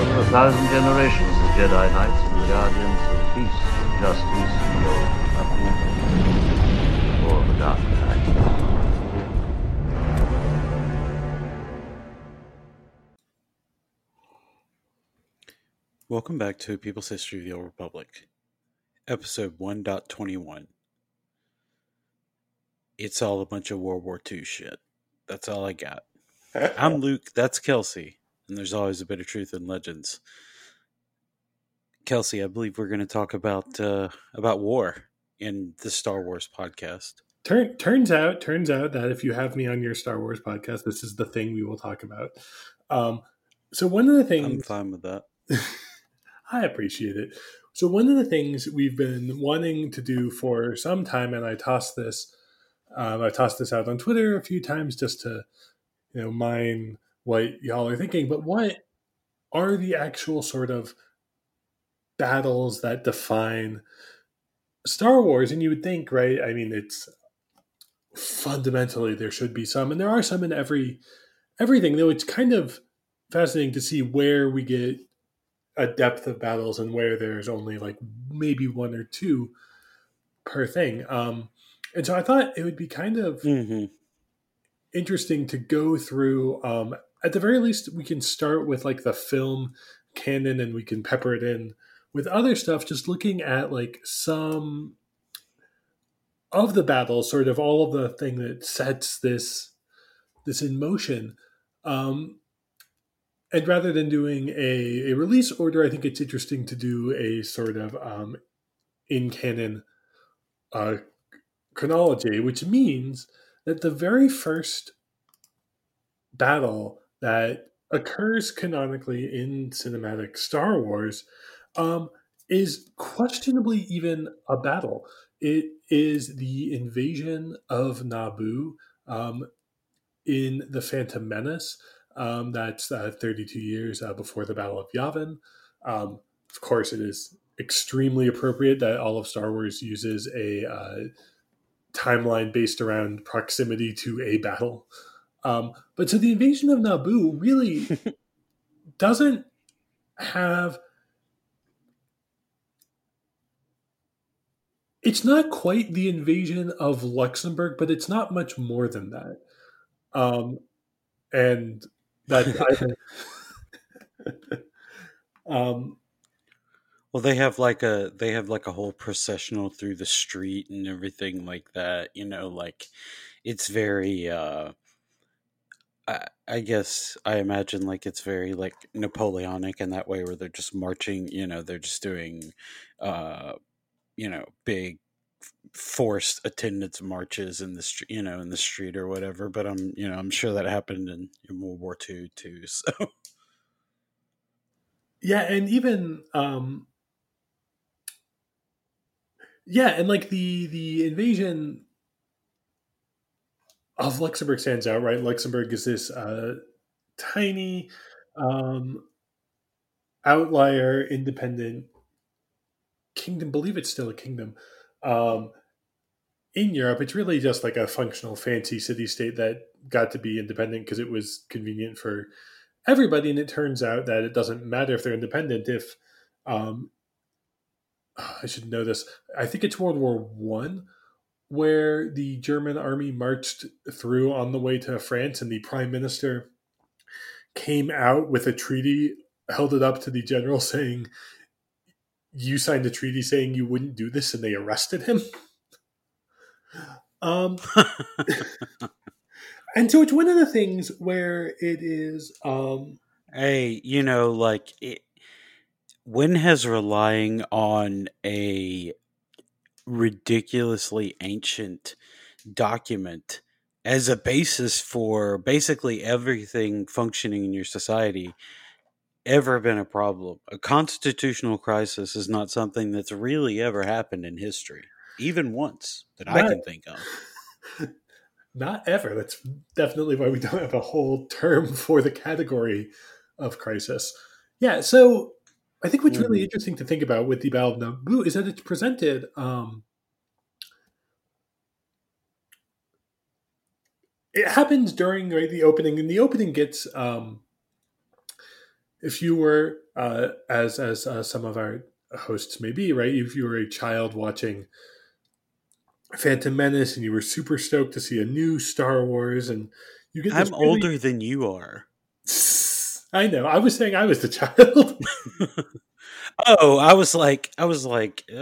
over a thousand generations, the Jedi Knights and Guardians of Peace, Justice, Evil, Happiness, or the Dark Knight. Welcome back to People's History of the Old Republic, episode 1.21. It's all a bunch of World War II shit. That's all I got. I'm Luke, that's Kelsey, and there's always a bit of truth in legends. Kelsey, I believe we're going to talk about uh, about war in the Star Wars podcast. Turn, turns out, turns out that if you have me on your Star Wars podcast, this is the thing we will talk about. Um, so one of the things I'm fine with that. I appreciate it. So one of the things we've been wanting to do for some time, and I tossed this, um, I tossed this out on Twitter a few times just to, you know, mine what y'all are thinking. But what are the actual sort of battles that define Star Wars? And you would think, right? I mean, it's fundamentally there should be some, and there are some in every everything. Though it's kind of fascinating to see where we get a depth of battles and where there's only like maybe one or two per thing. Um, and so I thought it would be kind of Mm-hmm. interesting to go through. Um, at the very least, we can start with like the film canon and we can pepper it in with other stuff, just looking at like some of the battles, sort of all of the thing that sets this this in motion. Um, and rather than doing a, a release order, I think it's interesting to do a sort of um, in canon uh, chronology, which means that the very first battle that occurs canonically in cinematic Star Wars um, is questionably even a battle. It is the invasion of Naboo um, in The Phantom Menace. Um, that's uh, 32 years uh, before the Battle of Yavin. Um, of course, it is extremely appropriate that all of Star Wars uses a uh, timeline based around proximity to a battle. Um, but so the invasion of Naboo really doesn't have. It's not quite the invasion of Luxembourg, but it's not much more than that. Um, and that um, Well, they have like a they have like a whole processional through the street and everything like that. You know, like it's very. uh I, guess I imagine like it's very like Napoleonic in that way, where they're just marching. You know, they're just doing, uh, you know, big forced attendance marches in the street, you know, in the street or whatever. But I'm, you know, I'm sure that happened in, in World War II too. So yeah, and even um, yeah, and like the the invasion of Luxembourg stands out, right? Luxembourg is this uh, tiny um, outlier, independent kingdom. Believe it's still a kingdom um, in Europe. It's really just like a functional, fancy city state that got to be independent because it was convenient for everybody. And it turns out that it doesn't matter if they're independent if um, I should know this. I think it's World War One where the German army marched through on the way to France, and the prime minister came out with a treaty, held it up to the general, saying, "You signed a treaty saying you wouldn't do this," and they arrested him. Um, and so it's one of the things where it is. Um, hey, you know, like it, when has relying on a ridiculously ancient document as a basis for basically everything functioning in your society ever been a problem. A constitutional crisis is not something that's really ever happened in history, even once that I can think of. not ever. That's definitely why we don't have a whole term for the category of crisis. Yeah, so I think what's really Mhm. interesting to think about with the Battle of Naboo is that it's presented. Um, it happens during right, the opening, and the opening gets um, if you were uh, as as uh, some of our hosts may be right, if you were a child watching Phantom Menace and you were super stoked to see a new Star Wars, and you get I'm really- older than you are. I know. I was saying I was the child. Oh, I was like, I was like, uh,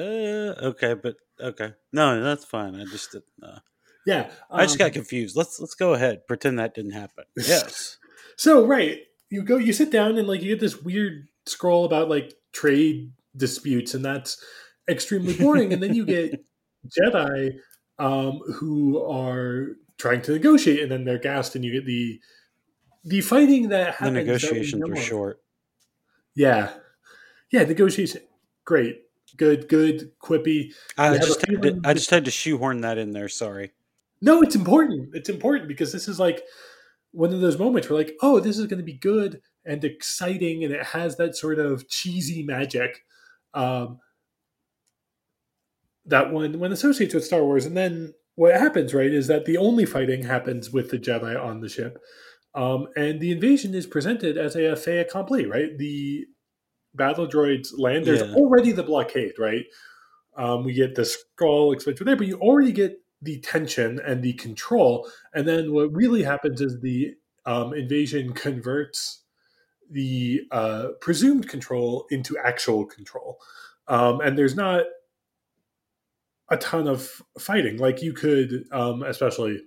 okay, but okay, no, that's fine. I just, didn't, uh, yeah, I just um, got confused. Let's let's go ahead, pretend that didn't happen. Yes, So right, you go, you sit down, and like you get this weird scroll about like trade disputes, and that's extremely boring. and then you get Jedi um, who are trying to negotiate, and then they're gassed, and you get the the fighting that the happens. that we negotiations were short. Yeah, yeah, negotiation, great, good, good, quippy. I You just had to, I just had to shoehorn that in there. Sorry. No, it's important. It's important because this is like one of those moments where like, oh, this is going to be good and exciting, and it has that sort of cheesy magic um, that one when associates with Star Wars. And then what happens, right, is that the only fighting happens with the Jedi on the ship, um, and the invasion is presented as a fait accompli, right? The battle droids land. There's Yeah. already the blockade, right? Um, we get the skull expansion there, but you already get the tension and the control. And then what really happens is the um, invasion converts the uh, presumed control into actual control. Um, and there's not a ton of fighting. Like you could, um, especially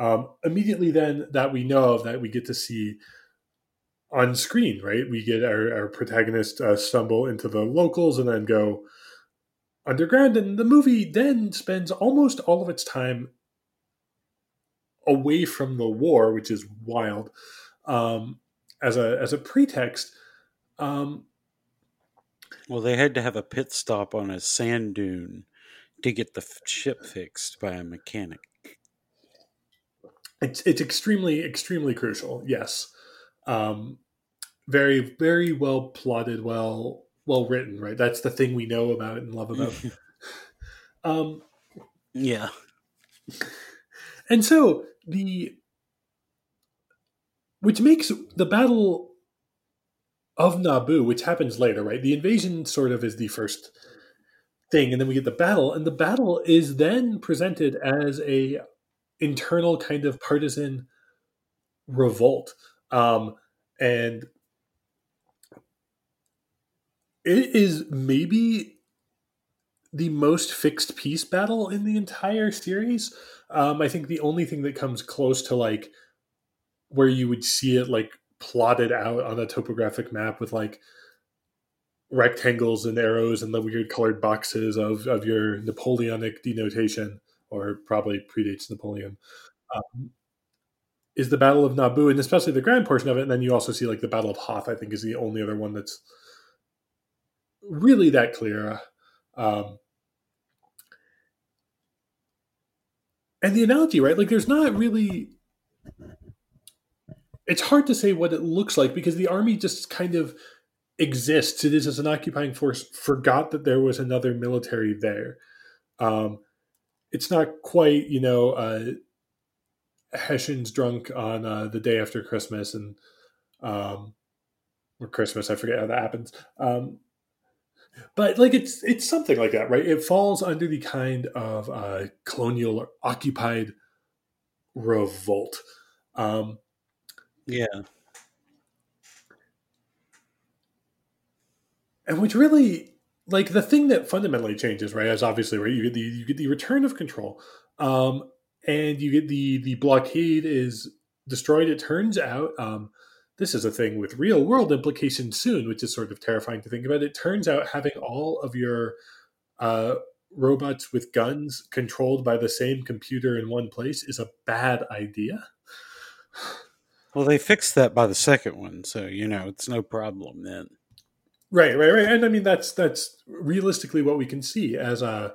um, immediately then that we know of that we get to see on screen, right? We get our, our protagonist uh, stumble into the locals and then go underground. And the movie then spends almost all of its time away from the war, which is wild, um, as a as a pretext. Um, Well, they had to have a pit stop on a sand dune to get the f- ship fixed by a mechanic. It's it's extremely extremely crucial. Yes, um, very very well plotted, well well written. Right, that's the thing we know about it and love about. um, Yeah. and so the which makes the battle of Naboo, which happens later, right? The invasion sort of is the first thing, and then we get the battle, and the battle is then presented as a internal kind of partisan revolt, um, and it is maybe the most fixed piece battle in the entire series. Um, I think the only thing that comes close to like where you would see it like plotted out on a topographic map with like rectangles and arrows and the weird colored boxes of, of your Napoleonic denotation, or probably predates Napoleon, um, is the Battle of Naboo, and especially the grand portion of it. And then you also see like the Battle of Hoth, I think, is the only other one that's really that clear. Um, and the analogy, right? Like, there's not really. It's hard to say what it looks like because the army just kind of exists. It is as an occupying force, forgot that there was another military there. Um, it's not quite, you know, uh, Hessians drunk on uh, the day after Christmas and um, or Christmas. I forget how that happens. Um, but like it's it's something like that, right? It falls under the kind of uh, colonial or occupied revolt. Um, Yeah. and which really like the thing that fundamentally changes right is obviously right you get the you get the return of control um and you get the the blockade is destroyed it turns out um this is a thing with real world implications soon which is sort of terrifying to think about it turns out having all of your uh robots with guns controlled by the same computer in one place is a bad idea Well, they fixed that by the second one, so you know it's no problem then. Right, right, right. And I mean that's that's realistically what we can see as a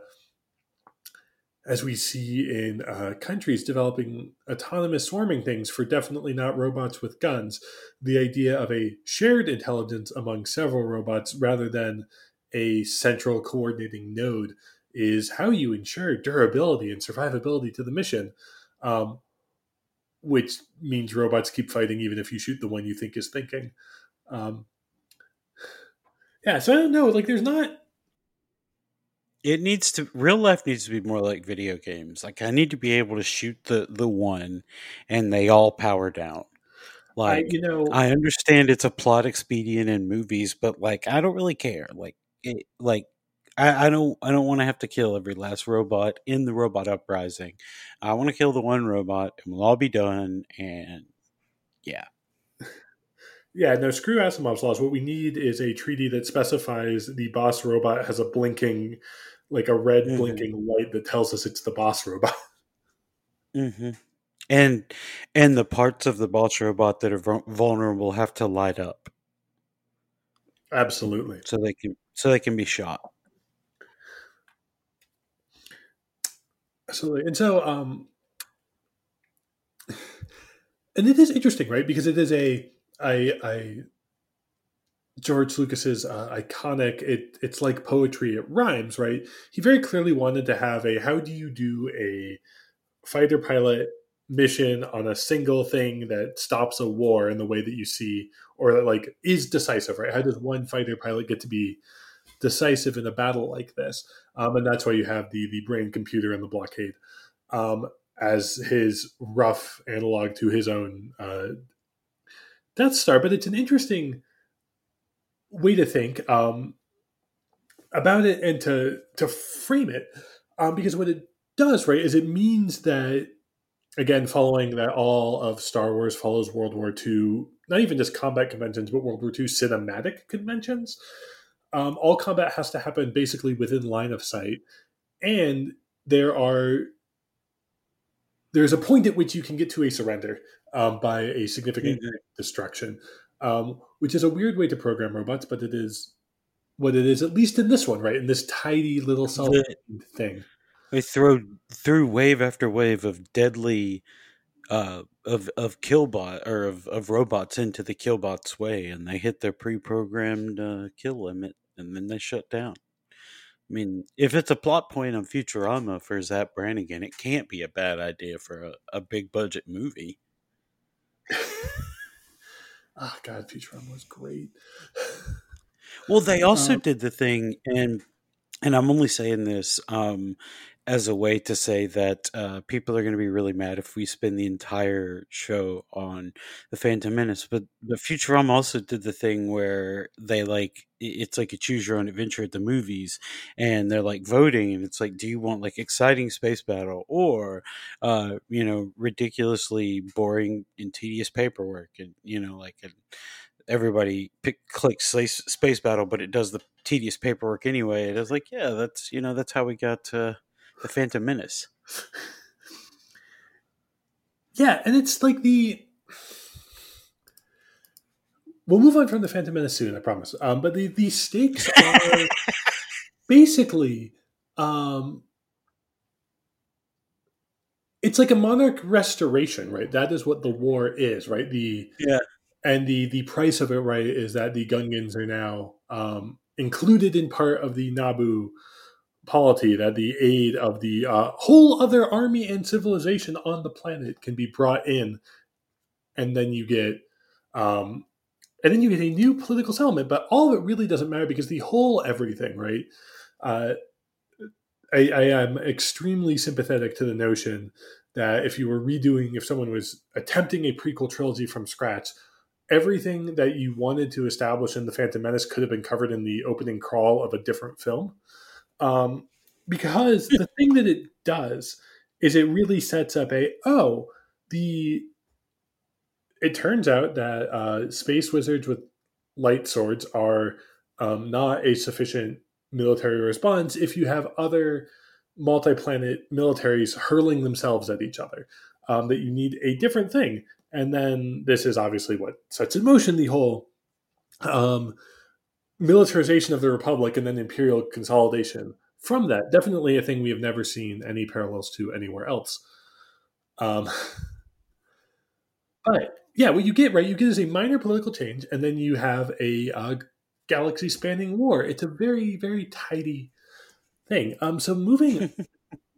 as we see in uh, countries developing autonomous swarming things for definitely not robots with guns. The idea of a shared intelligence among several robots rather than a central coordinating node is how you ensure durability and survivability to the mission. Um, which means robots keep fighting even if you shoot the one you think is thinking. Um, yeah, so I don't know. Like, there's not. It needs to real life needs to be more like video games. Like I need to be able to shoot the the one, and they all power down. Like I, you know, I understand it's a plot expedient in movies, but like I don't really care. Like it, like I, I don't I don't want to have to kill every last robot in the robot uprising. I want to kill the one robot, and we'll all be done. And yeah, yeah, no, screw Asimov's laws. What we need is a treaty that specifies the boss robot has a blinking, like a red Mhm. blinking light that tells us it's the boss robot. hmm and and the parts of the boss robot that are vulnerable have to light up Absolutely. so they can so they can be shot. Absolutely. And so, um, and it is interesting, right? Because it is a, I, I, George Lucas's uh, iconic. It it's like poetry. It rhymes, right? He very clearly wanted to have a. How do you do a fighter pilot mission on a single thing that stops a war in the way that you see, or that like is decisive, right? How does one fighter pilot get to be decisive in a battle like this? Um, and that's why you have the the brain computer and the blockade um, as his rough analog to his own uh, Death Star. But it's an interesting way to think um, about it and to to frame it, um, because what it does, right, is it means that again, following that all of Star Wars follows World War II, not even just combat conventions, but World War II cinematic conventions. Um, all combat has to happen basically within line of sight, and there are there's a point at which you can get to a surrender um, by a significant Mhm. destruction, um, which is a weird way to program robots, but it is what it is, at least in this one, right? In this tiny little The- thing. They throw through wave after wave of deadly uh of of killbot or of, of robots into the killbot's way and they hit their pre-programmed uh, kill limit and then they shut down. I mean, if it's a plot point on Futurama for Zap Brannigan, it can't be a bad idea for a, a big budget movie. Ah, God, Futurama was great. Well, they also Um, did the thing, and and I'm only saying this um, as a way to say that uh, people are going to be really mad if we spend the entire show on the Phantom Menace. But but Futurama also did the thing where they like it's like a choose your own adventure at the movies, and they're like voting, and it's like, do you want like exciting space battle or uh, you know ridiculously boring and tedious paperwork, and you know like. A, everybody pick clicks space, space battle, but it does the tedious paperwork anyway. It was like, yeah, that's you know that's how we got uh, the Phantom Menace. Yeah, and it's like the. We'll move on from the Phantom Menace soon, I promise. Um, but the the stakes are basically, um, it's like a monarch restoration, right? That is what the war is, right? The Yeah. and the the price of it, right, is that the Gungans are now um, included in part of the Naboo polity that the aid of the uh, whole other army and civilization on the planet can be brought in, and then you get, um, and then you get a new political settlement. But all of it really doesn't matter because the whole everything, right? Uh, I, I am extremely sympathetic to the notion that if you were redoing, if someone was attempting a prequel trilogy from scratch, everything that you wanted to establish in the Phantom Menace could have been covered in the opening crawl of a different film um, because the thing that it does is it really sets up a oh the it turns out that uh, space wizards with light swords are um, not a sufficient military response if you have other multi-planet militaries hurling themselves at each other um, that you need a different thing. And then this is obviously what sets in motion the whole um, militarization of the republic and then imperial consolidation. From that definitely a thing we have never seen any parallels to anywhere else. Um, but yeah what you get right you get is a minor political change and then you have a uh, galaxy spanning war. It's a very very tidy thing. Um, so moving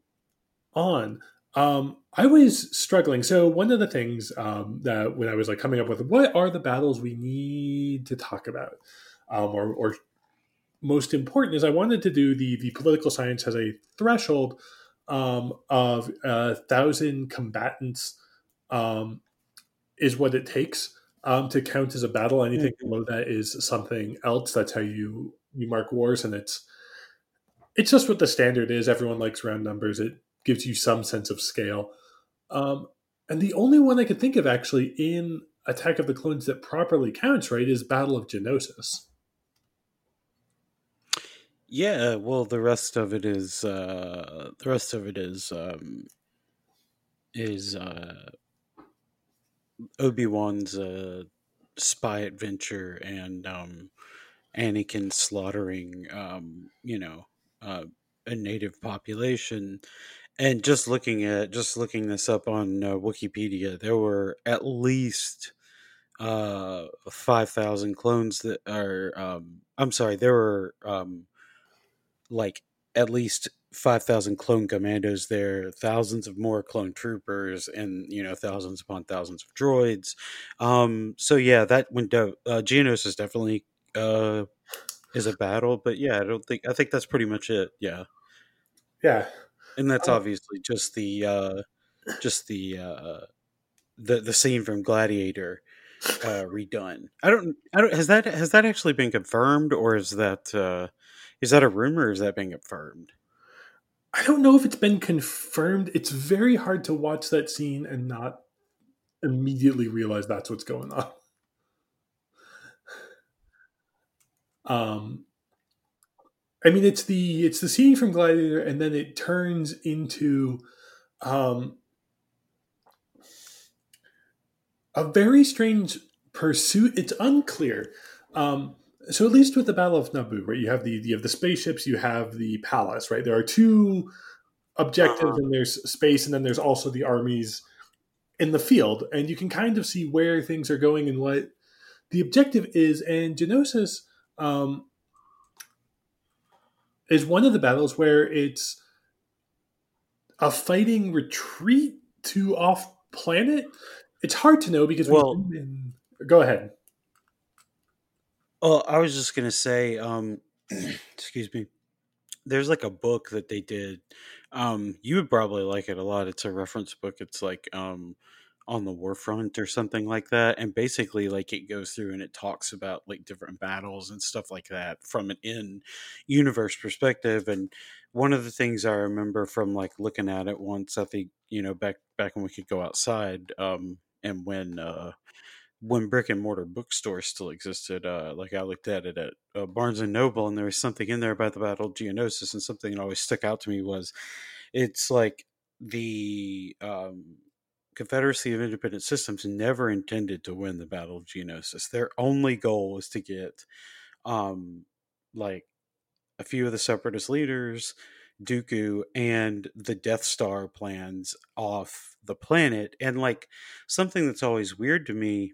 on um, I was struggling. So one of the things um, that when I was like coming up with what are the battles we need to talk about, um, or, or most important is I wanted to do the the political science has a threshold um, of a thousand combatants um, is what it takes um, to count as a battle. Anything mm-hmm. below that is something else. That's how you you mark wars, and it's it's just what the standard is. Everyone likes round numbers. It gives you some sense of scale. Um, and the only one I could think of actually in Attack of the Clones that properly counts, right, is Battle of Geonosis. Yeah, well, the rest of it is uh, the rest of it is um, is uh, Obi Wan's uh, spy adventure and um, Anakin slaughtering, um, you know, uh, a native population, and just looking at just looking this up on uh, Wikipedia, there were at least uh, five thousand clones that are. Um, I'm sorry, there were um, like at least 5,000 clone commandos there, thousands of more clone troopers, and, you know, thousands upon thousands of droids. Um, so, yeah, that window, uh, Geonosis definitely uh, is a battle, but yeah, I don't think, I think that's pretty much it. Yeah. Yeah and that's oh. obviously just the uh, just the uh, the the scene from Gladiator uh, redone. I don't. I don't. Has that has that actually been confirmed, or is that uh, is that a rumor? or Is that being confirmed? I don't know if it's been confirmed. It's very hard to watch that scene and not immediately realize that's what's going on. Um, I mean, it's the it's the scene from Gladiator, and then it turns into um, a very strange pursuit. It's unclear. Um, so at least with the Battle of Naboo, right? You have the you have the spaceships, you have the palace, right? There are two objectives, uh-huh. and there's space, and then there's also the armies in the field, and you can kind of see where things are going and what the objective is. And Geonosis um, is one of the battles where it's a fighting retreat to off planet. It's hard to know because well, been... go ahead. Well, I was just gonna say, um, excuse me. There's like a book that they did. Um, you would probably like it a lot. It's a reference book. It's like um, on the war front or something like that and basically like it goes through and it talks about like different battles and stuff like that from an in universe perspective and one of the things i remember from like looking at it once i think you know back back when we could go outside um and when uh when brick and mortar bookstores still existed, uh, like I looked at it at uh, Barnes and Noble, and there was something in there about the Battle of Geonosis, and something that always stuck out to me was, it's like the um, Confederacy of Independent Systems never intended to win the Battle of Geonosis. Their only goal was to get, um, like, a few of the Separatist leaders, Dooku, and the Death Star plans off the planet. And like something that's always weird to me,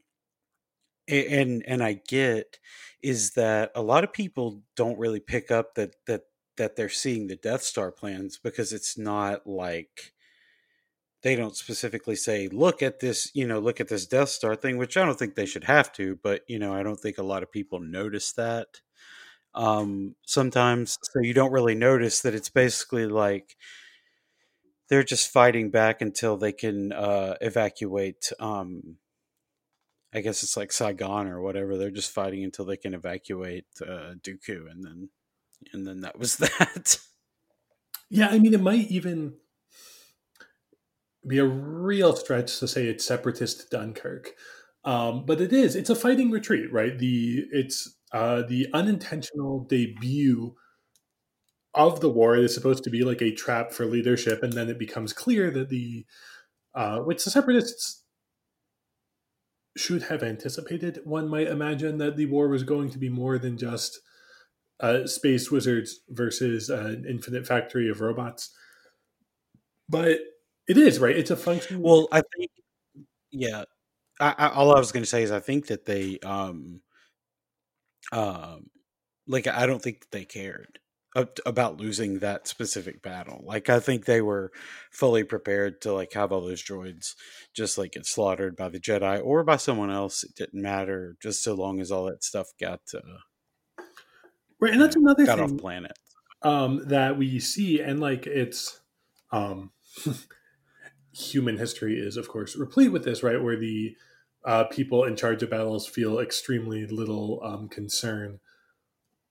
and and I get, is that a lot of people don't really pick up that that that they're seeing the Death Star plans because it's not like they don't specifically say look at this you know look at this death star thing which i don't think they should have to but you know i don't think a lot of people notice that um sometimes. So you don't really notice that it's basically like they're just fighting back until they can uh evacuate um i guess it's like saigon or whatever they're just fighting until they can evacuate uh dooku and then and then that was that yeah i mean it might even be a real stretch to say it's separatist Dunkirk. Um, but it is. It's a fighting retreat, right? The it's uh, the unintentional debut of the war. It is supposed to be like a trap for leadership, and then it becomes clear that the uh, which the separatists should have anticipated. One might imagine that the war was going to be more than just uh, space wizards versus an infinite factory of robots. But it is right. It's a function. Well, I think, yeah. I, I, all I was going to say is I think that they, um, um, like I don't think they cared. About losing that specific battle. Like I think they were fully prepared to like have all those droids just like get slaughtered by the Jedi or by someone else. It didn't matter just so long as all that stuff got uh, right. And that's another got thing off planet um, that we see, and like it's um, human history is of course replete with this, right? Where the uh, people in charge of battles feel extremely little um, concern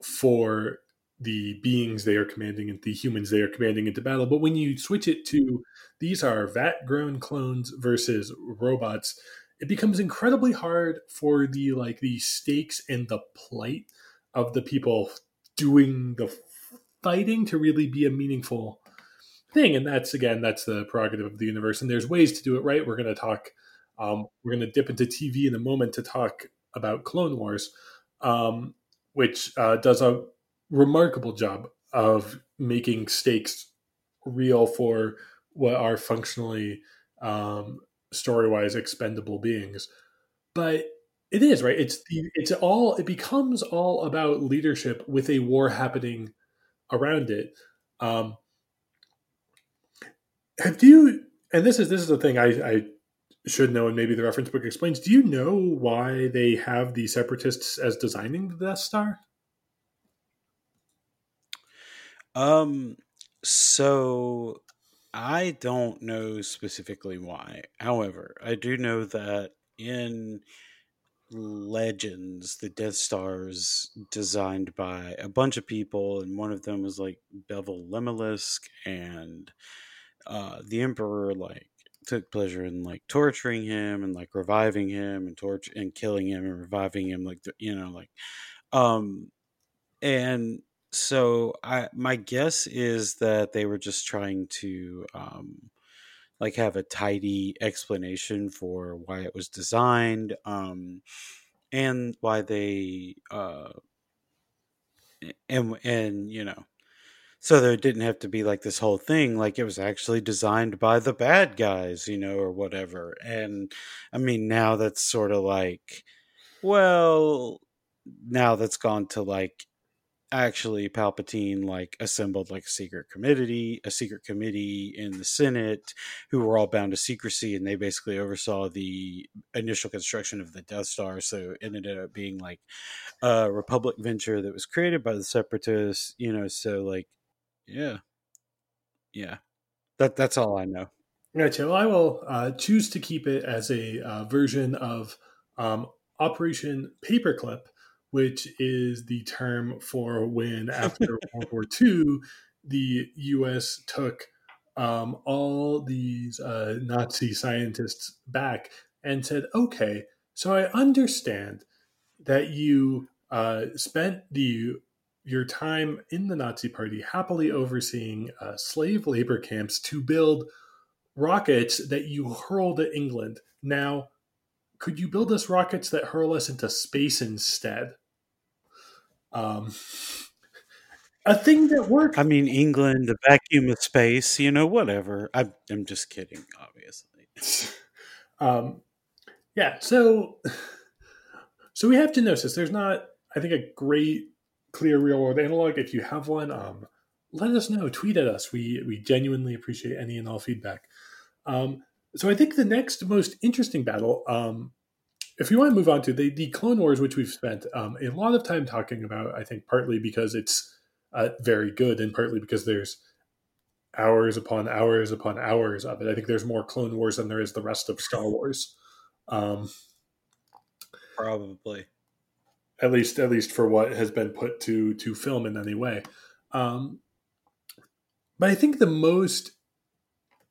for the beings they are commanding and the humans they are commanding into battle. But when you switch it to these are vat grown clones versus robots, it becomes incredibly hard for the like the stakes and the plight of the people doing the fighting to really be a meaningful thing. And that's again, that's the prerogative of the universe. And there's ways to do it right. We're going to talk. Um, we're going to dip into TV in a moment to talk about Clone Wars, um, which uh, does a remarkable job of making stakes real for what are functionally um, story-wise expendable beings. But it is right. It's the, it's all it becomes all about leadership with a war happening around it. Um, have you? And this is this is the thing I, I should know, and maybe the reference book explains. Do you know why they have the separatists as designing the Death Star? Um, so I don't know specifically why. However, I do know that in Legends, the Death Stars designed by a bunch of people, and one of them was like Bevel Lemelisk, and uh, the Emperor like took pleasure in like torturing him and like reviving him and torture and killing him and reviving him, like you know, like um, and so I my guess is that they were just trying to um, like have a tidy explanation for why it was designed um, and why they uh, and and you know so there didn't have to be like this whole thing like it was actually designed by the bad guys you know or whatever and i mean now that's sort of like well now that's gone to like actually Palpatine like assembled like a secret committee, a secret committee in the Senate who were all bound to secrecy, and they basically oversaw the initial construction of the Death Star. So it ended up being like a Republic venture that was created by the Separatists. You know, so like, yeah, yeah, that that's all I know. Gotcha. Well, I will uh, choose to keep it as a uh, version of um, Operation Paperclip which is the term for when after World War II, the U.S. took um, all these uh, Nazi scientists back and said, "Okay, so I understand that you uh, spent the your time in the Nazi Party happily overseeing uh, slave labor camps to build rockets that you hurled at England. Now, could you build us rockets that hurl us into space instead?" Um, a thing that worked. I mean, England, the vacuum of space, you know, whatever. I'm, I'm just kidding, obviously. um, yeah, so so we have Geonosis. There's not, I think, a great clear real world analog. If you have one, um, let us know. Tweet at us. We we genuinely appreciate any and all feedback. Um, so I think the next most interesting battle um, if you want to move on to the, the Clone Wars, which we've spent um, a lot of time talking about, I think partly because it's uh, very good and partly because there's hours upon hours upon hours of it. I think there's more Clone Wars than there is the rest of Star Wars. Um, Probably, at least at least for what has been put to to film in any way. Um, but I think the most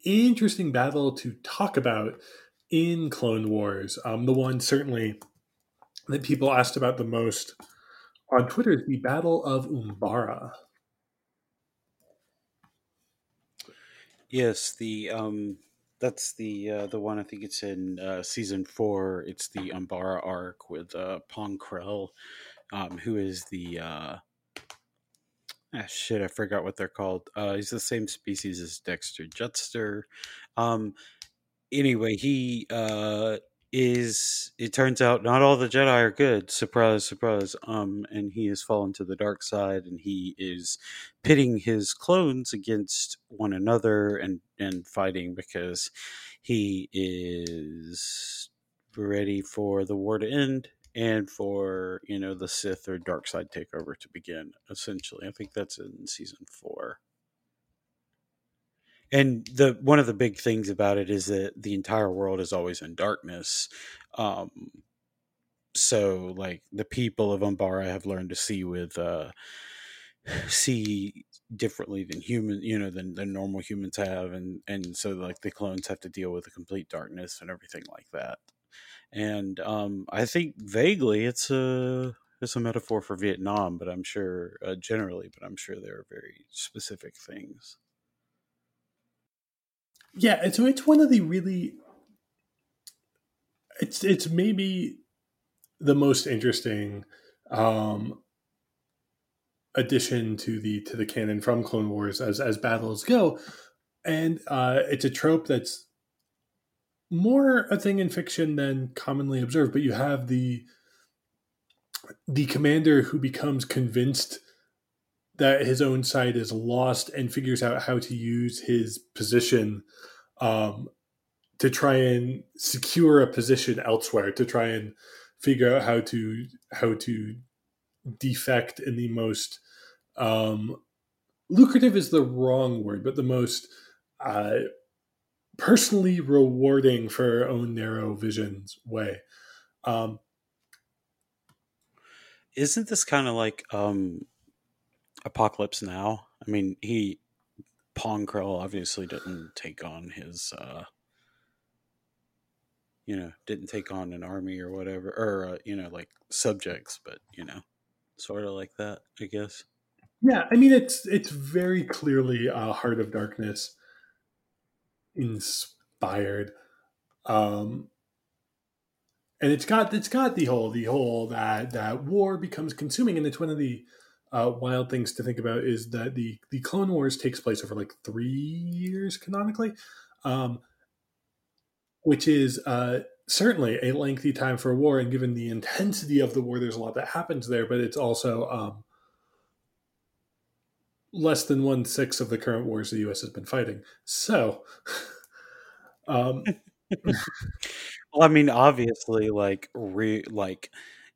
interesting battle to talk about in Clone Wars. Um, the one certainly that people asked about the most on Twitter is the Battle of Umbara. Yes, the um, that's the uh, the one I think it's in uh, season four. It's the Umbara arc with uh, Pong Krell, um, who is the uh, ah, shit. I forgot what they're called. Uh, he's the same species as Dexter Jettster. Um, anyway, he uh is it turns out not all the Jedi are good. Surprise, surprise. Um, and he has fallen to the dark side, and he is pitting his clones against one another and and fighting because he is ready for the war to end and for you know the Sith or dark side takeover to begin. Essentially, I think that's in season four and the one of the big things about it is that the entire world is always in darkness um so like the people of umbara have learned to see with uh see differently than human you know than, than normal humans have and and so like the clones have to deal with the complete darkness and everything like that. And um i think vaguely it's a it's a metaphor for vietnam but i'm sure uh, generally but i'm sure there are very specific things yeah, so it's one of the really it's it's maybe the most interesting um addition to the to the canon from Clone Wars as as battles go. And uh it's a trope that's more a thing in fiction than commonly observed, but you have the the commander who becomes convinced that his own side is lost and figures out how to use his position um, to try and secure a position elsewhere to try and figure out how to how to defect in the most um, lucrative is the wrong word but the most uh, personally rewarding for our own narrow visions way. Um, isn't this kind of like um apocalypse now i mean he Pong Krell obviously didn't take on his, uh, you know, didn't take on an army or whatever, or uh, you know, like subjects, but you know, sort of like that, I guess. Yeah, I mean, it's it's very clearly a Heart of Darkness inspired, um, and it's got it's got the whole the whole that that war becomes consuming, and it's one of the uh, wild things to think about is that the the Clone Wars takes place over like three years canonically, um, which is uh, certainly a lengthy time for a war. And given the intensity of the war, there's a lot that happens there. But it's also um, less than one sixth of the current wars the U.S. has been fighting. So. um, well, I mean, obviously, like re like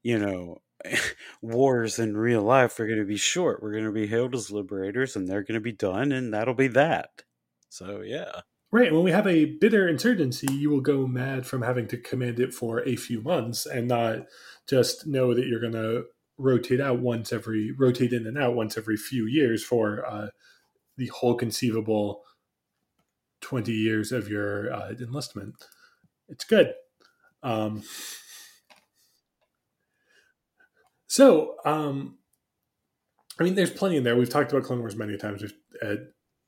you know wars in real life are going to be short. We're going to be hailed as liberators, and they're going to be done, and that'll be that. So yeah. Right. When we have a bitter insurgency, you will go mad from having to command it for a few months and not just know that you're going to rotate out once every rotate in and out once every few years for uh, the whole conceivable 20 years of your uh, enlistment. It's good. Um, So, um, I mean, there's plenty in there. We've talked about Clone Wars many times.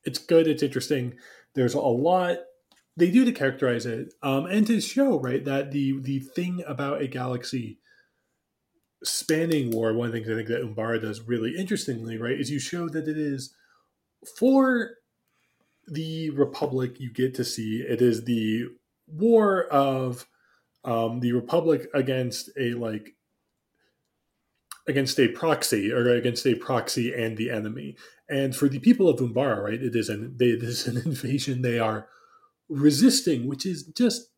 It's good. It's interesting. There's a lot they do to characterize it, um, and to show right that the the thing about a galaxy spanning war. One of the things I think that Umbara does really interestingly, right, is you show that it is for the Republic. You get to see it is the war of um, the Republic against a like against a proxy or against a proxy and the enemy. And for the people of Umbara, right, it is an they, it is an invasion they are resisting, which is just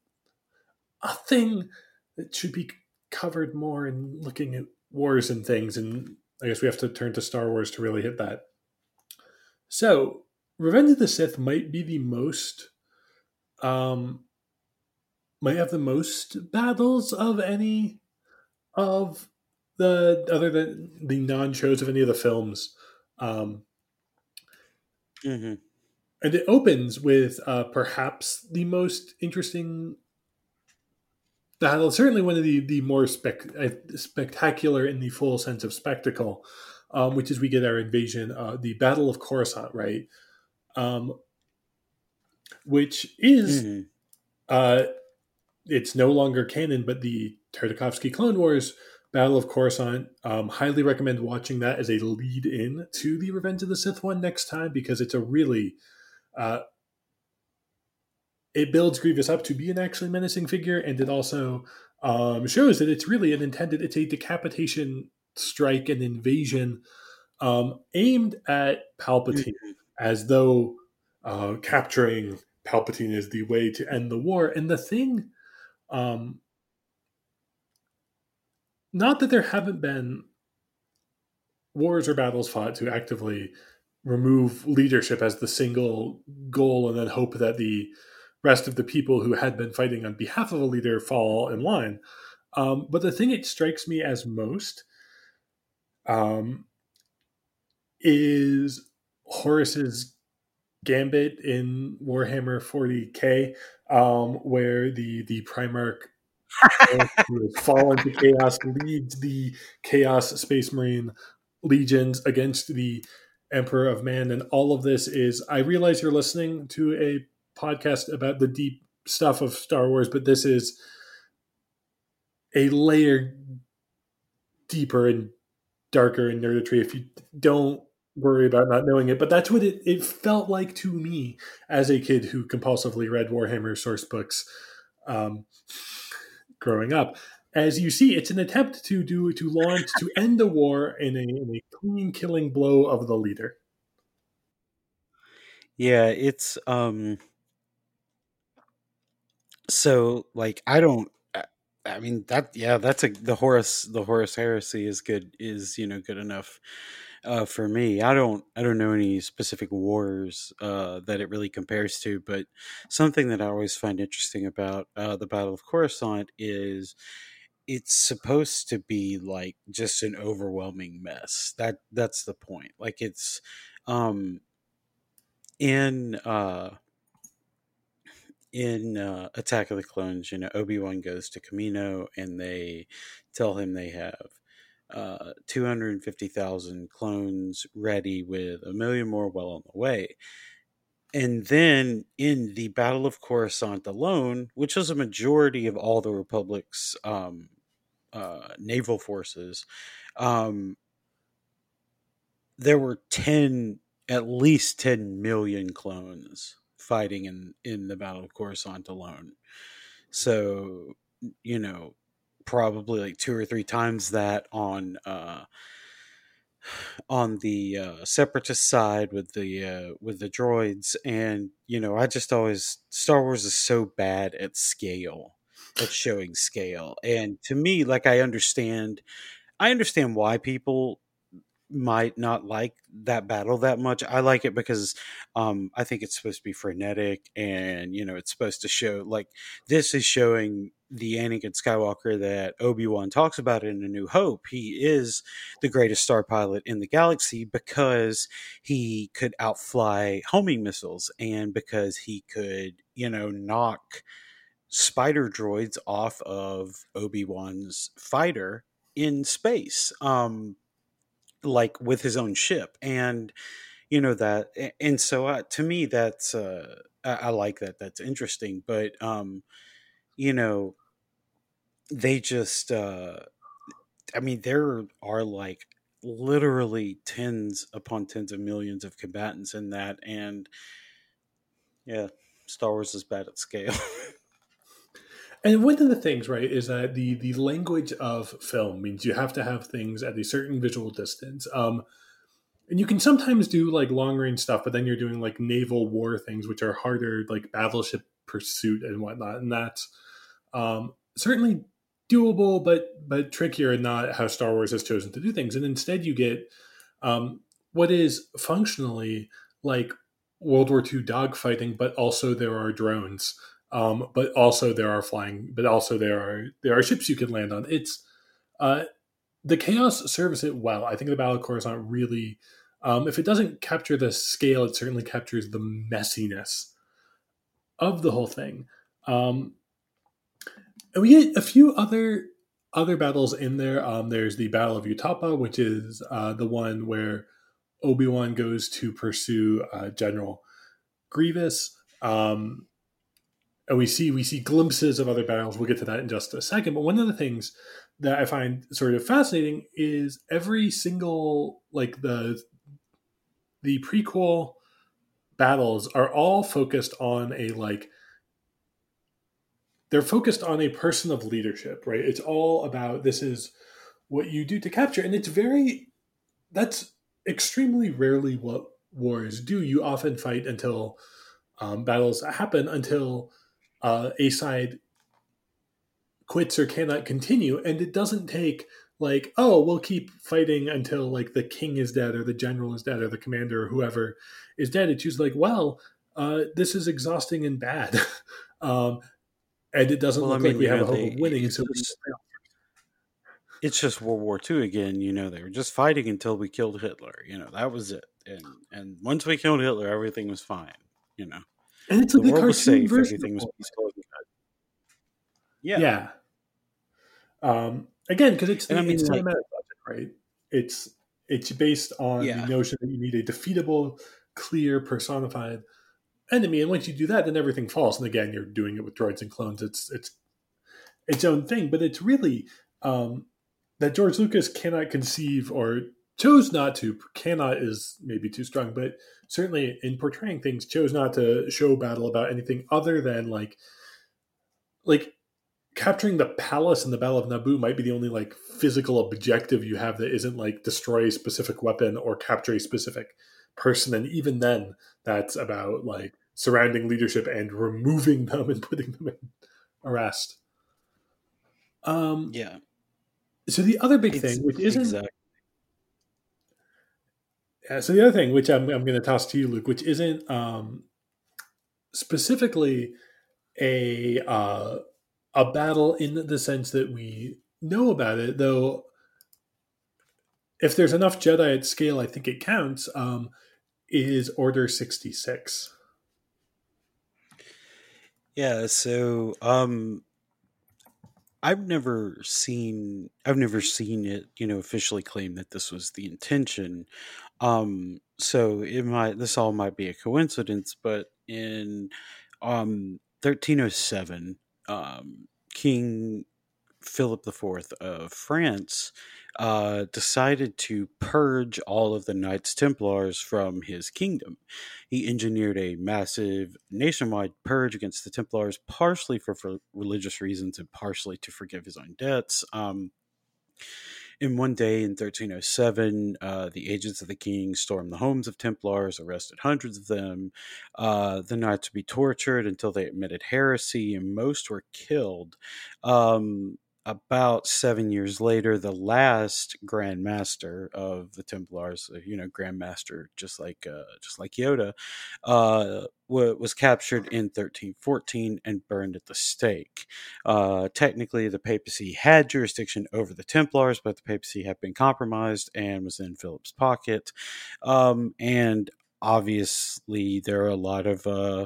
a thing that should be covered more in looking at wars and things. And I guess we have to turn to Star Wars to really hit that. So, Revenge of the Sith might be the most um might have the most battles of any of the other than the non shows of any of the films. Um, mm-hmm. And it opens with uh, perhaps the most interesting battle, certainly one of the, the more spec- uh, spectacular in the full sense of spectacle, um, which is we get our invasion, uh, the Battle of Coruscant, right? Um, which is, mm-hmm. uh, it's no longer canon, but the Tartakovsky Clone Wars Battle of Coruscant. Um, highly recommend watching that as a lead in to the Revenge of the Sith one next time because it's a really uh, it builds Grievous up to be an actually menacing figure, and it also um, shows that it's really an intended. It's a decapitation strike, an invasion um, aimed at Palpatine, mm-hmm. as though uh, capturing Palpatine is the way to end the war. And the thing, um, not that there haven't been wars or battles fought to actively remove leadership as the single goal and then hope that the rest of the people who had been fighting on behalf of a leader fall in line. Um, but the thing it strikes me as most um, is Horus's gambit in Warhammer 40k, um, where the the Primarch fall into chaos leads the Chaos Space Marine legions against the Emperor of Man, and all of this is. I realize you're listening to a podcast about the deep stuff of Star Wars, but this is a layer deeper and darker in nerditry. If you don't worry about not knowing it, but that's what it, it felt like to me as a kid who compulsively read Warhammer source books um, growing up. As you see, it's an attempt to do to launch to end the war in a, in a clean killing blow of the leader. Yeah, it's um so like I don't I mean that yeah that's a the Horus the Horus heresy is good is you know good enough uh, for me. I don't I don't know any specific wars uh, that it really compares to, but something that I always find interesting about uh, the Battle of Coruscant is it's supposed to be like just an overwhelming mess. That that's the point. Like it's um in uh in uh, Attack of the Clones, you know, Obi Wan goes to Kamino and they tell him they have uh, 250,000 clones ready with a million more well on the way. And then in the Battle of Coruscant alone, which was a majority of all the Republic's um, uh, naval forces, um, there were 10, at least 10 million clones fighting in in the Battle of Coruscant alone. So, you know, probably like two or three times that on uh, on the uh, separatist side with the uh, with the droids, and you know, I just always Star Wars is so bad at scale, at showing scale, and to me, like I understand, I understand why people might not like that battle that much. I like it because um, I think it's supposed to be frenetic and, you know, it's supposed to show like this is showing the Anakin Skywalker that Obi Wan talks about in A New Hope. He is the greatest star pilot in the galaxy because he could outfly homing missiles and because he could, you know, knock spider droids off of Obi Wan's fighter in space. Um, like with his own ship and you know that and so uh, to me that's uh I, I, like that that's interesting but um you know they just uh i mean there are like literally tens upon tens of millions of combatants in that and yeah star wars is bad at scale And one of the things, right, is that the the language of film means you have to have things at a certain visual distance. Um, and you can sometimes do like long range stuff, but then you're doing like naval war things, which are harder, like battleship pursuit and whatnot. And that's um, certainly doable, but but trickier and not how Star Wars has chosen to do things. And instead, you get um, what is functionally like World War II dogfighting, but also there are drones. Um, but also there are flying, but also there are there are ships you can land on. It's uh, the chaos serves it well. I think the Battle of Coruscant really, um, if it doesn't capture the scale, it certainly captures the messiness of the whole thing. Um, and we get a few other other battles in there. Um, there's the Battle of Utapau, which is uh, the one where Obi Wan goes to pursue uh, General Grievous. Um, and we see we see glimpses of other battles. We'll get to that in just a second. But one of the things that I find sort of fascinating is every single like the the prequel battles are all focused on a like they're focused on a person of leadership, right? It's all about this is what you do to capture, and it's very that's extremely rarely what wars do. You often fight until um, battles happen until uh, a side quits or cannot continue, and it doesn't take like oh we'll keep fighting until like the king is dead or the general is dead or the commander or whoever is dead. It's usually like well uh, this is exhausting and bad. um, and it doesn't well, look I mean, like we have know, a hope they, of winning. So it's just World War II again. You know, they were just fighting until we killed Hitler. You know, that was it. And and once we killed Hitler, everything was fine. You know, and it's like the, the world was safe. Everything was peaceful. Yeah, yeah. Um, again, because it's the I mean, it's like, project, right? It's it's based on yeah. the notion that you need a defeatable, clear, personified enemy, and once you do that, then everything falls. And again, you're doing it with droids and clones. It's it's its own thing, but it's really um, that George Lucas cannot conceive or chose not to. Cannot is maybe too strong, but certainly in portraying things, chose not to show battle about anything other than like like capturing the palace in the Battle of Naboo might be the only like physical objective you have that isn't like destroy a specific weapon or capture a specific person. And even then, that's about like surrounding leadership and removing them and putting them in arrest. Um, yeah. So the other big it's, thing, which isn't exactly. Yeah, so the other thing, which I'm, I'm going to toss to you, Luke, which isn't um, specifically a uh, a battle in the sense that we know about it, though. If there's enough Jedi at scale, I think it counts. Um, is Order sixty six. Yeah, so um I've never seen I've never seen it, you know, officially claim that this was the intention. Um so it might this all might be a coincidence, but in um 1307 um King Philip IV of France uh, decided to purge all of the Knights Templars from his kingdom. He engineered a massive nationwide purge against the Templars, partially for, for religious reasons and partially to forgive his own debts. Um, in one day in 1307, uh, the agents of the king stormed the homes of Templars, arrested hundreds of them. Uh, the knights would be tortured until they admitted heresy, and most were killed. Um, about seven years later, the last Grand Master of the Templars, uh, you know, Grand Master, just like uh, just like Yoda, uh, was captured in 1314 and burned at the stake. Uh, technically, the papacy had jurisdiction over the Templars, but the papacy had been compromised and was in Philip's pocket. Um, and obviously, there are a lot of uh,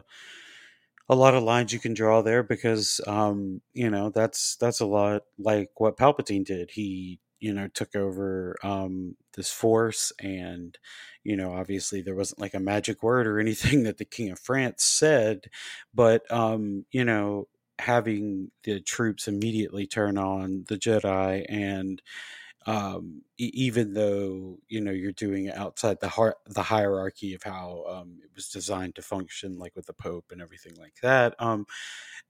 a lot of lines you can draw there because um, you know that's that's a lot like what Palpatine did. He you know took over um, this force, and you know obviously there wasn't like a magic word or anything that the King of France said, but um, you know having the troops immediately turn on the Jedi and um, e- even though you know you're doing it outside the har- the hierarchy of how um, it was designed to function, like with the Pope and everything like that. Um,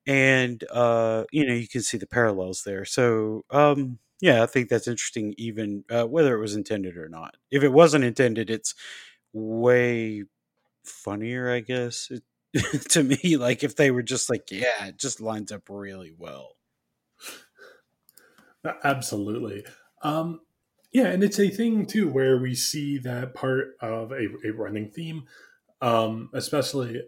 and uh, you know you can see the parallels there. So um, yeah, I think that's interesting, even uh, whether it was intended or not. If it wasn't intended, it's way funnier, I guess. It, to me, like if they were just like, yeah, it just lines up really well. Absolutely. Um, yeah, and it's a thing too where we see that part of a, a running theme, um, especially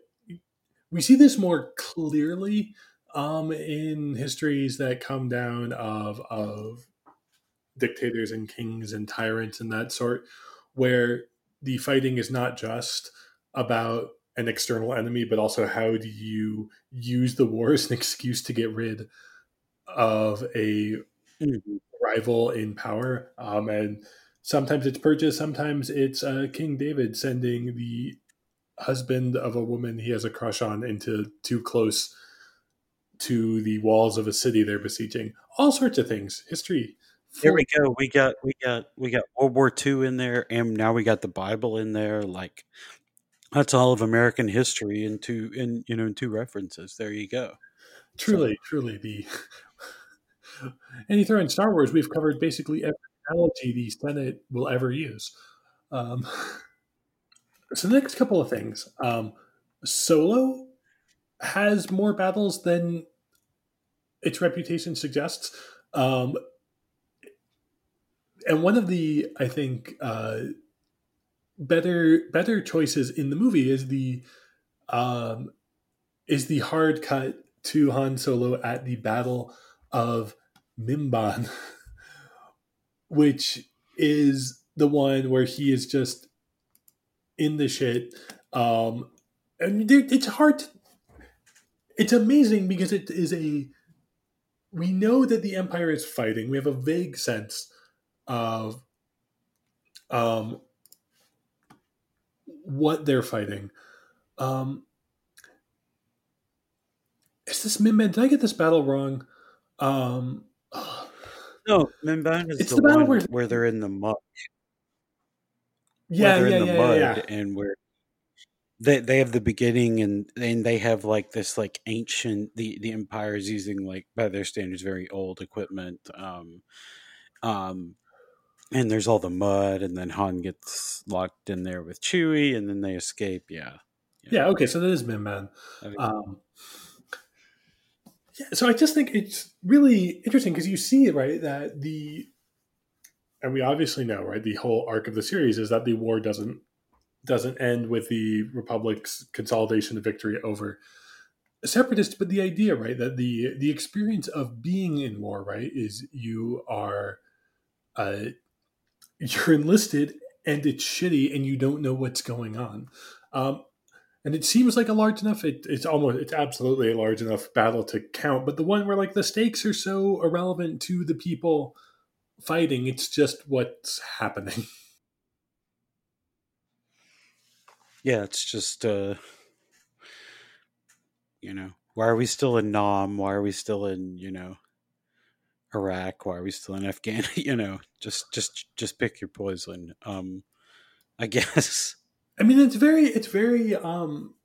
we see this more clearly um, in histories that come down of of dictators and kings and tyrants and that sort, where the fighting is not just about an external enemy, but also how do you use the war as an excuse to get rid of a mm-hmm rival in power. Um, and sometimes it's purchased, sometimes it's uh, King David sending the husband of a woman he has a crush on into too close to the walls of a city they're besieging. All sorts of things. History. There we go. We got we got we got World War II in there, and now we got the Bible in there. Like that's all of American history in two in you know in two references. There you go. truly, truly the. And you throw in Star Wars, we've covered basically every analogy the Senate will ever use. Um, so the next couple of things, um, Solo has more battles than its reputation suggests. Um, and one of the, I think, uh, better better choices in the movie is the um, is the hard cut to Han Solo at the Battle of Mimban, which is the one where he is just in the shit. Um, and it's hard. To, it's amazing because it is a. We know that the Empire is fighting. We have a vague sense of um, what they're fighting. Um, is this Mimban? Did I get this battle wrong? Um, no, Mimban is the, the one where, where, they're in the mud. Yeah, yeah, yeah, mud yeah, and where they they have the beginning and and they have like this like ancient the the empire is using like by their standards very old equipment um um and there's all the mud and then Han gets locked in there with Chewie and then they escape. Yeah. Yeah, yeah okay so that is Mimban um yeah, so I just think it's really interesting because you see, right, that the and we obviously know, right, the whole arc of the series is that the war doesn't doesn't end with the Republic's consolidation of victory over separatists, but the idea, right, that the the experience of being in war, right, is you are uh you're enlisted and it's shitty and you don't know what's going on. Um, and it seems like a large enough it, it's almost it's absolutely a large enough battle to count but the one where like the stakes are so irrelevant to the people fighting it's just what's happening. Yeah it's just uh you know why are we still in nam? Why are we still in you know iraq? Why are we still in afghan you know just just just pick your poison. Um i guess I mean, it's very, it's very, um,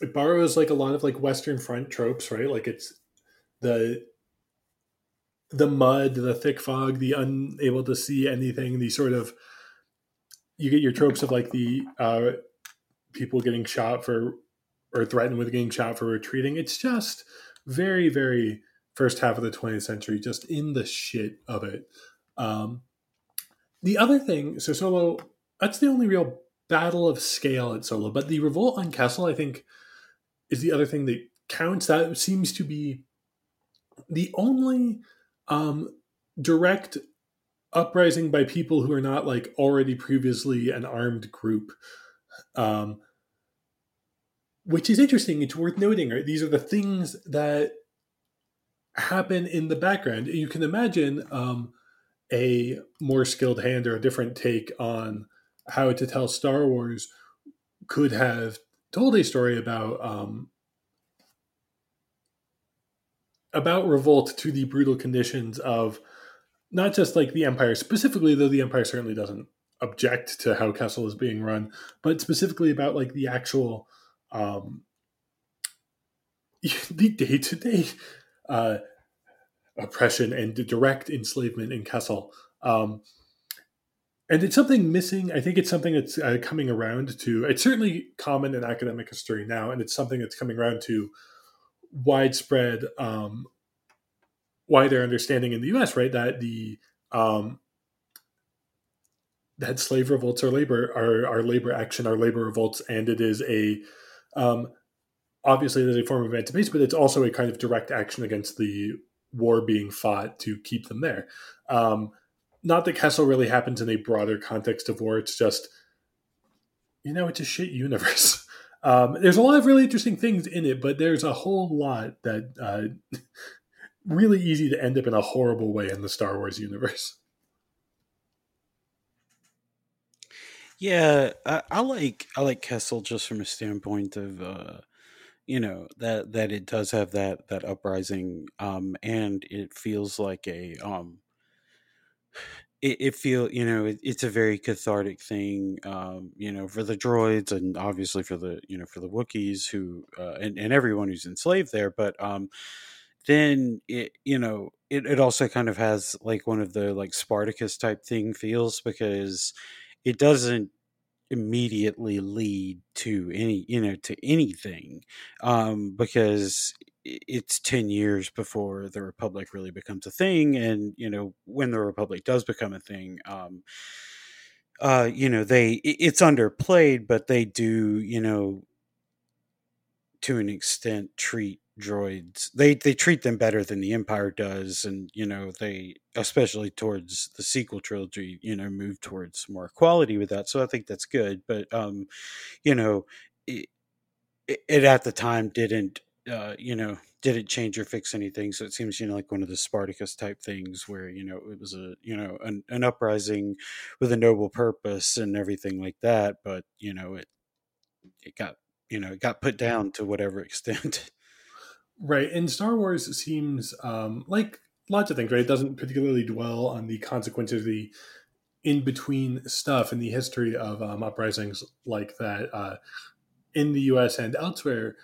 it borrows like a lot of like Western Front tropes, right? Like it's the the mud, the thick fog, the unable to see anything, the sort of you get your tropes of like the uh, people getting shot for or threatened with getting shot for retreating. It's just very, very first half of the 20th century, just in the shit of it. Um, the other thing, so Solo, that's the only real battle of scale at Solo. But the revolt on Kessel, I think, is the other thing that counts. That seems to be the only um, direct uprising by people who are not like already previously an armed group. Um, which is interesting. It's worth noting, right? These are the things that happen in the background. You can imagine um, a more skilled hand or a different take on how to tell Star Wars could have told a story about um, about revolt to the brutal conditions of not just like the empire specifically, though the empire certainly doesn't object to how Kessel is being run, but specifically about like the actual um, the day to day oppression and direct enslavement in Kessel. Um, and it's something missing. I think it's something that's uh, coming around to. It's certainly common in academic history now, and it's something that's coming around to widespread, um, wider understanding in the U.S. Right, that the um, that slave revolts are labor are, labor action, are labor revolts, and it is a um, obviously is a form of emancipation, but it's also a kind of direct action against the war being fought to keep them there. Um, not that Kessel really happens in a broader context of war. It's just, you know, it's a shit universe. Um, there's a lot of really interesting things in it, but there's a whole lot that uh, really easy to end up in a horrible way in the Star Wars universe. Yeah, I, I like I like Kessel just from a standpoint of uh, you know that that it does have that that uprising, um, and it feels like a um, it, it feel you know it, it's a very cathartic thing um, you know for the droids and obviously for the you know for the Wookiees who uh, and, and everyone who's enslaved there but um then it you know it, it also kind of has like one of the like Spartacus type thing feels because it doesn't immediately lead to any you know to anything um because it's 10 years before the republic really becomes a thing and you know when the republic does become a thing um uh you know they it's underplayed but they do you know to an extent treat droids they they treat them better than the empire does and you know they especially towards the sequel trilogy you know move towards more equality with that so i think that's good but um you know it, it at the time didn't uh you know didn't change or fix anything so it seems you know like one of the spartacus type things where you know it was a you know an, an uprising with a noble purpose and everything like that but you know it it got you know it got put down to whatever extent Right. And Star Wars seems um, like lots of things, right? It doesn't particularly dwell on the consequences of the in between stuff in the history of um, uprisings like that uh, in the US and elsewhere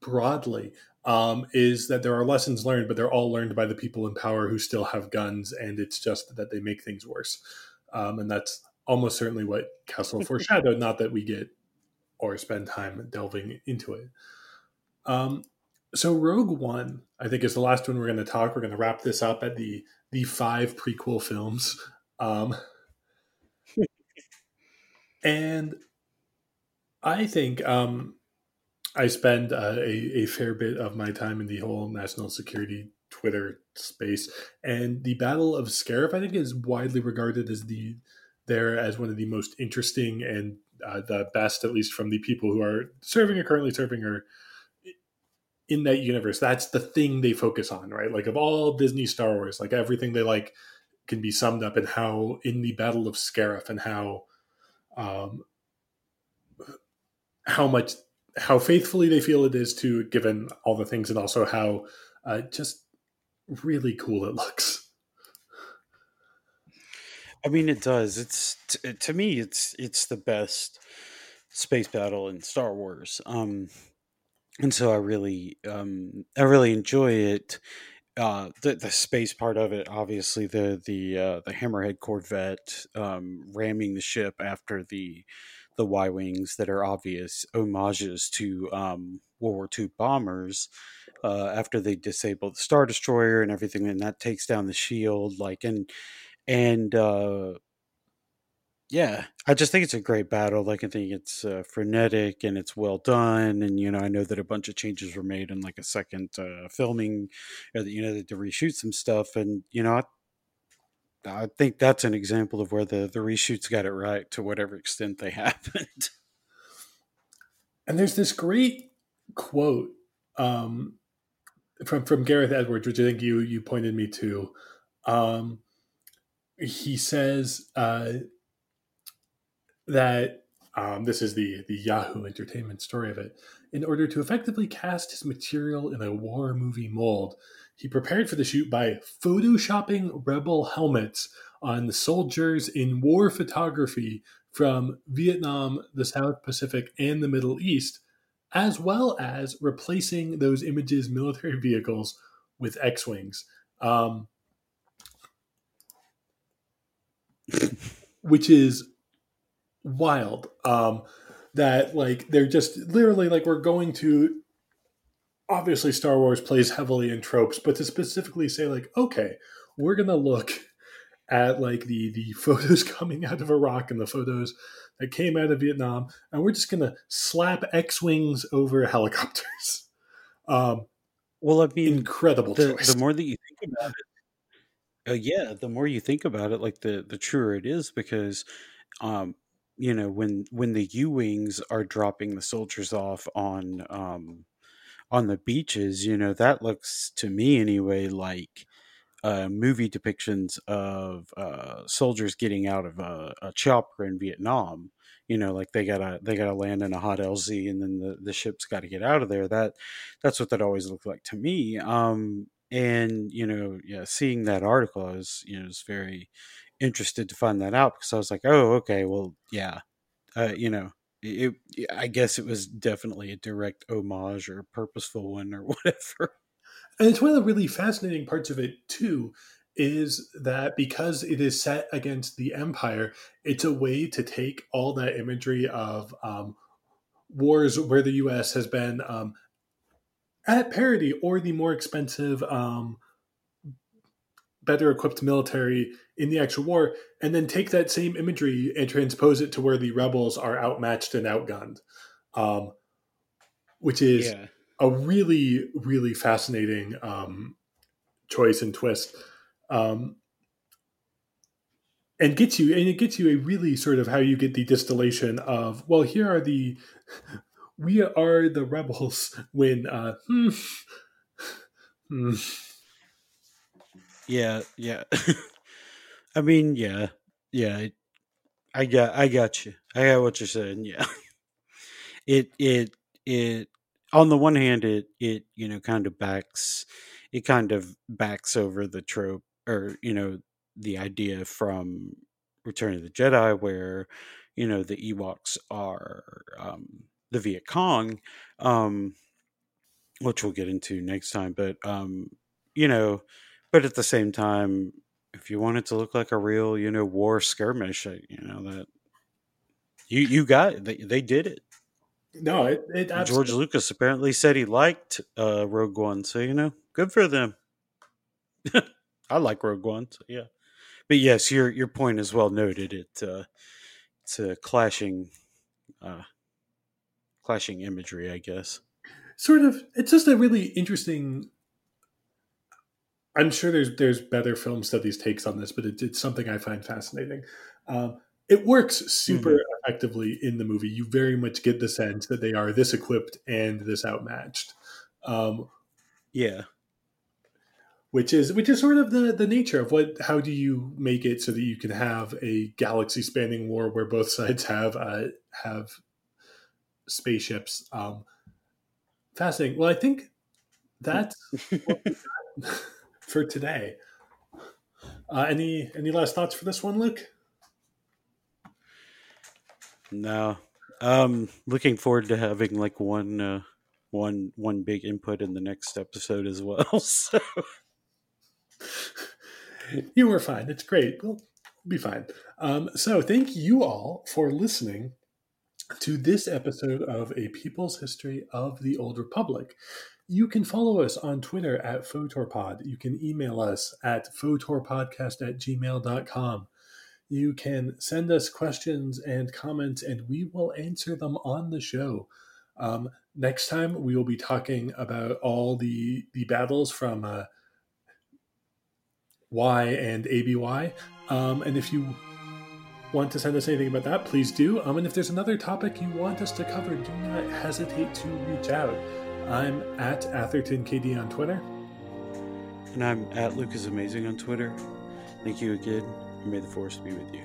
broadly. Um, is that there are lessons learned, but they're all learned by the people in power who still have guns, and it's just that they make things worse. Um, and that's almost certainly what Kessel foreshadowed, not that we get or spend time delving into it. Um, so Rogue One, I think, is the last one we're going to talk. We're going to wrap this up at the the five prequel films, um, and I think um, I spend uh, a, a fair bit of my time in the whole national security Twitter space, and the Battle of Scarif, I think, is widely regarded as the there as one of the most interesting and uh, the best, at least from the people who are serving or currently serving or in that universe. That's the thing they focus on, right? Like of all Disney Star Wars, like everything they like can be summed up in how in the Battle of Scarif and how um how much how faithfully they feel it is to given all the things and also how uh, just really cool it looks. I mean, it does. It's t- to me, it's it's the best space battle in Star Wars. Um, and so I really, um, I really enjoy it. Uh, the the space part of it, obviously the the uh, the Hammerhead Corvette um, ramming the ship after the the Y wings that are obvious homages to um, World War II bombers. Uh, after they disable the Star Destroyer and everything, and that takes down the shield, like and and uh, yeah, I just think it's a great battle. Like I think it's uh, frenetic and it's well done, and you know I know that a bunch of changes were made in like a second uh, filming, or that you know to reshoot some stuff, and you know I think that's an example of where the the reshoots got it right to whatever extent they happened. And there's this great quote um, from from Gareth Edwards, which I think you you pointed me to. Um, he says. Uh, that um, this is the the Yahoo Entertainment story of it. In order to effectively cast his material in a war movie mold, he prepared for the shoot by photoshopping rebel helmets on soldiers in war photography from Vietnam, the South Pacific, and the Middle East, as well as replacing those images' military vehicles with X Wings. Um, which is wild. Um, that like they're just literally like we're going to obviously Star Wars plays heavily in tropes, but to specifically say like, okay, we're gonna look at like the the photos coming out of Iraq and the photos that came out of Vietnam, and we're just gonna slap X wings over helicopters. Um, well, I mean, incredible the, choice. the more that you think about it, uh, yeah, the more you think about it, like the the truer it is because um, you know when when the U wings are dropping the soldiers off on um on the beaches, you know that looks to me anyway like uh, movie depictions of uh, soldiers getting out of a, a chopper in Vietnam. You know, like they gotta they gotta land in a hot LZ, and then the the ship's got to get out of there. That that's what that always looked like to me. Um, and you know, yeah, seeing that article, I was you know was very interested to find that out because I was like, oh, okay, well, yeah, uh, you know, it, I guess it was definitely a direct homage or a purposeful one or whatever. and it's one of the really fascinating parts of it too is that because it is set against the empire it's a way to take all that imagery of um, wars where the us has been um, at parity or the more expensive um, better equipped military in the actual war and then take that same imagery and transpose it to where the rebels are outmatched and outgunned um, which is Yeah. a really really fascinating um, choice and twist um, and gets you and it gets you a really sort of how you get the distillation of well here are the we are the rebels when uh hmm, hmm. Yeah, yeah. I mean, yeah, yeah. I got, I got you. I got what you're saying. Yeah. It, it, it. On the one hand, it, it, you know, kind of backs, it kind of backs over the trope, or you know, the idea from Return of the Jedi, where, you know, the Ewoks are um, the Viet Cong, um, which we'll get into next time. But, um, you know, but at the same time, if you want it to look like a real, you know, war skirmish, uh, you know that you you got it. They, they did it. no it, it George Lucas apparently said he liked uh, Rogue One, so you know, good for them. I like Rogue One, so yeah. But yes, your your point is well noted. It uh, it's a clashing, uh, clashing imagery, I guess. sort of it's just a really interesting i'm sure there's there's better film studies takes on this but it, it's something i find fascinating. Um, it works super effectively in the movie. You very much get the sense that they are this equipped and this outmatched. Um, Yeah, which is which is sort of the the nature of what how do you make it so that you can have a galaxy spanning war where both sides have uh, have spaceships? Um fascinating. Well i think that's what we got for today uh, any any last thoughts for this one luke no. Um, looking forward to having like one, uh, one, one big input in the next episode as well. So. you were fine it's great we'll be fine um, so thank you all for listening to this episode of A People's History of the Old Republic. You can follow us on Twitter at PhotorPod. You can email us at photorpodcast at gmail.com. You can send us questions and comments, and we will answer them on the show. Um, next time, we will be talking about all the, the battles from uh, Y and ABY. Um, and if you want to send us anything about that, please do. Um, and if there's another topic you want us to cover, do not hesitate to reach out. I'm at AthertonKD on Twitter. And I'm at Luke is Amazing on Twitter. Thank you again, and may the force be with you.